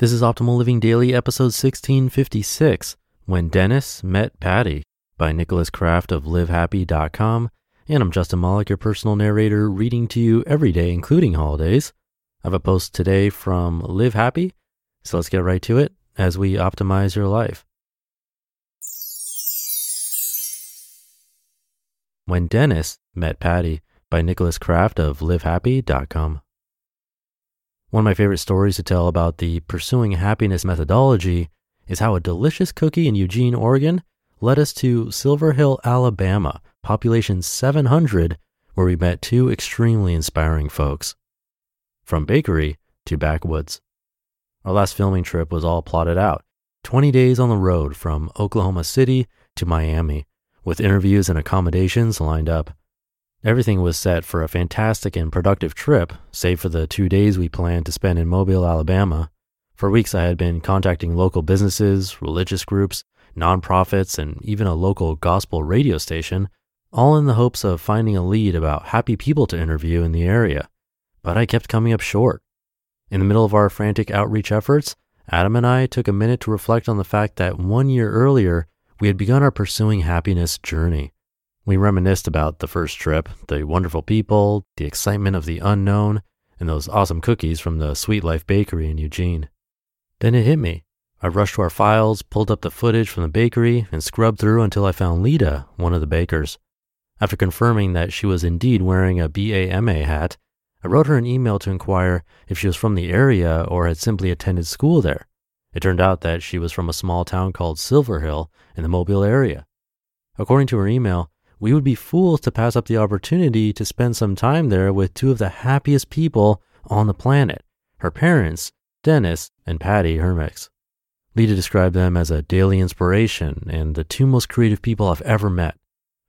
This is Optimal Living Daily, episode 1656 When Dennis Met Patty by Nicholas Kraft of LiveHappy.com. And I'm Justin Malik, your personal narrator, reading to you every day, including holidays. I have a post today from Live Happy, so let's get right to it as we optimize your life. When Dennis Met Patty by Nicholas Kraft of LiveHappy.com. One of my favorite stories to tell about the pursuing happiness methodology is how a delicious cookie in Eugene, Oregon led us to Silver Hill, Alabama, population 700, where we met two extremely inspiring folks. From bakery to backwoods. Our last filming trip was all plotted out 20 days on the road from Oklahoma City to Miami, with interviews and accommodations lined up. Everything was set for a fantastic and productive trip, save for the two days we planned to spend in Mobile, Alabama. For weeks, I had been contacting local businesses, religious groups, nonprofits, and even a local gospel radio station, all in the hopes of finding a lead about happy people to interview in the area. But I kept coming up short. In the middle of our frantic outreach efforts, Adam and I took a minute to reflect on the fact that one year earlier, we had begun our pursuing happiness journey. We reminisced about the first trip, the wonderful people, the excitement of the unknown, and those awesome cookies from the Sweet Life Bakery in Eugene. Then it hit me. I rushed to our files, pulled up the footage from the bakery, and scrubbed through until I found Lita, one of the bakers. After confirming that she was indeed wearing a BAMA hat, I wrote her an email to inquire if she was from the area or had simply attended school there. It turned out that she was from a small town called Silver Hill in the Mobile area. According to her email, we would be fools to pass up the opportunity to spend some time there with two of the happiest people on the planet her parents, Dennis and Patty Hermix. Lita described them as a daily inspiration and the two most creative people I've ever met.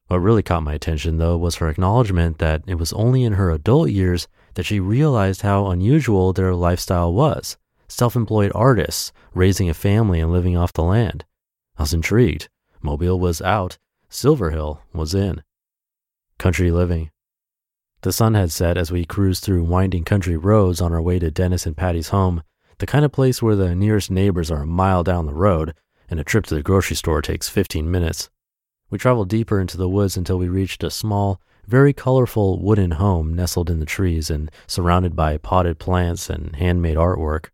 What really caught my attention, though, was her acknowledgement that it was only in her adult years that she realized how unusual their lifestyle was self employed artists, raising a family and living off the land. I was intrigued. Mobile was out, Silver Hill was in. Country living. The sun had set as we cruised through winding country roads on our way to Dennis and Patty's home, the kind of place where the nearest neighbors are a mile down the road and a trip to the grocery store takes 15 minutes. We traveled deeper into the woods until we reached a small, very colorful wooden home nestled in the trees and surrounded by potted plants and handmade artwork.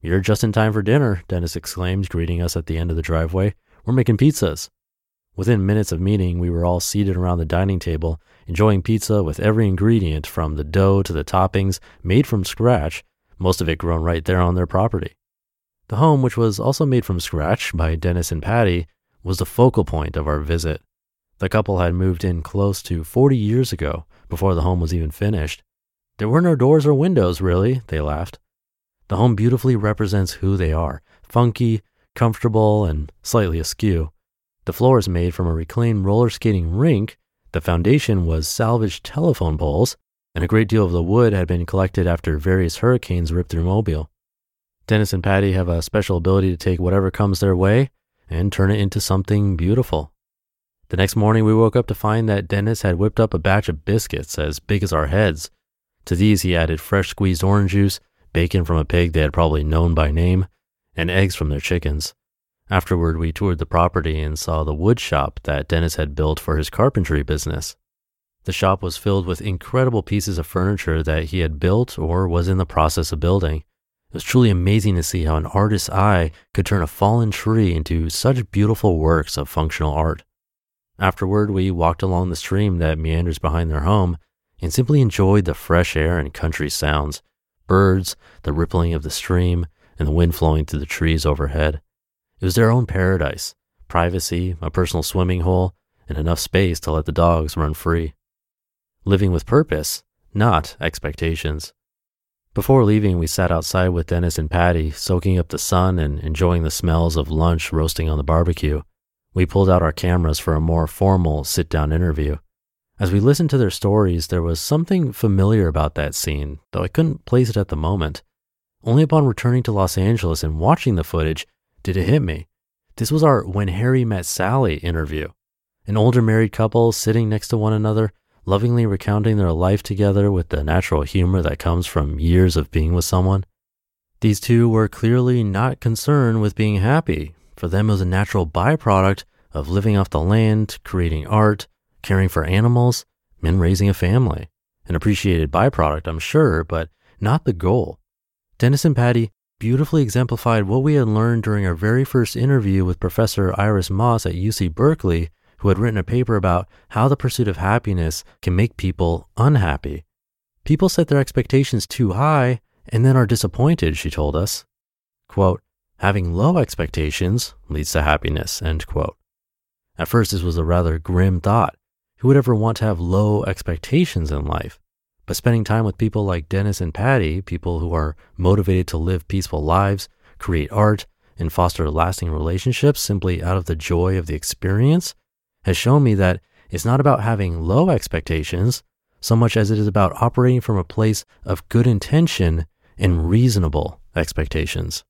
You're just in time for dinner, Dennis exclaimed, greeting us at the end of the driveway. We're making pizzas. Within minutes of meeting, we were all seated around the dining table, enjoying pizza with every ingredient from the dough to the toppings made from scratch, most of it grown right there on their property. The home, which was also made from scratch by Dennis and Patty, was the focal point of our visit. The couple had moved in close to 40 years ago, before the home was even finished. There were no doors or windows, really, they laughed. The home beautifully represents who they are funky, comfortable, and slightly askew. The floor is made from a reclaimed roller skating rink. The foundation was salvaged telephone poles, and a great deal of the wood had been collected after various hurricanes ripped through Mobile. Dennis and Patty have a special ability to take whatever comes their way and turn it into something beautiful. The next morning, we woke up to find that Dennis had whipped up a batch of biscuits as big as our heads. To these, he added fresh squeezed orange juice, bacon from a pig they had probably known by name, and eggs from their chickens. Afterward, we toured the property and saw the wood shop that Dennis had built for his carpentry business. The shop was filled with incredible pieces of furniture that he had built or was in the process of building. It was truly amazing to see how an artist's eye could turn a fallen tree into such beautiful works of functional art. Afterward, we walked along the stream that meanders behind their home and simply enjoyed the fresh air and country sounds birds, the rippling of the stream, and the wind flowing through the trees overhead. It was their own paradise privacy, a personal swimming hole, and enough space to let the dogs run free. Living with purpose, not expectations. Before leaving, we sat outside with Dennis and Patty, soaking up the sun and enjoying the smells of lunch roasting on the barbecue. We pulled out our cameras for a more formal sit down interview. As we listened to their stories, there was something familiar about that scene, though I couldn't place it at the moment. Only upon returning to Los Angeles and watching the footage did it hit me. This was our When Harry Met Sally interview. An older married couple sitting next to one another, lovingly recounting their life together with the natural humor that comes from years of being with someone. These two were clearly not concerned with being happy. For them, it was a natural byproduct of living off the land, creating art, caring for animals, and raising a family. An appreciated byproduct, I'm sure, but not the goal. Dennis and Patty beautifully exemplified what we had learned during our very first interview with Professor Iris Mauss at UC Berkeley who had written a paper about how the pursuit of happiness can make people unhappy. People set their expectations too high and then are disappointed, she told us. Quote, having low expectations leads to happiness, end quote. At first, this was a rather grim thought. Who would ever want to have low expectations in life? But spending time with people like Dennis and Patty, people who are motivated to live peaceful lives, create art, and foster lasting relationships simply out of the joy of the experience, has shown me that it's not about having low expectations so much as it is about operating from a place of good intention and reasonable expectations.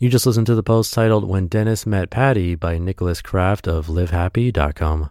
You just listened to the post titled When Dennis Met Patty by Nicholas Kraft of livehappy.com.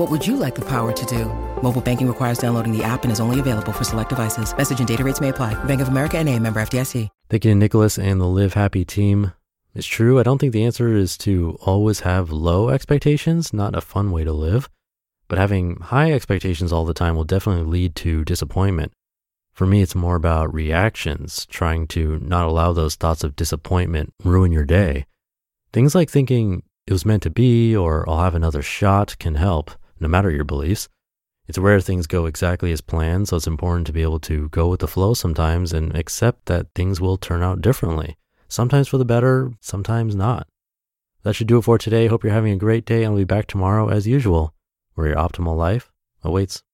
What would you like the power to do? Mobile banking requires downloading the app and is only available for select devices. Message and data rates may apply. Bank of America and a member FDIC. Thank you to Nicholas and the Live Happy team. It's true. I don't think the answer is to always have low expectations, not a fun way to live. But having high expectations all the time will definitely lead to disappointment. For me, it's more about reactions, trying to not allow those thoughts of disappointment ruin your day. Things like thinking it was meant to be or I'll have another shot can help, no matter your beliefs. It's rare things go exactly as planned, so it's important to be able to go with the flow sometimes and accept that things will turn out differently. Sometimes for the better, sometimes not. That should do it for today. Hope you're having a great day, and I'll be back tomorrow as usual where your optimal life awaits.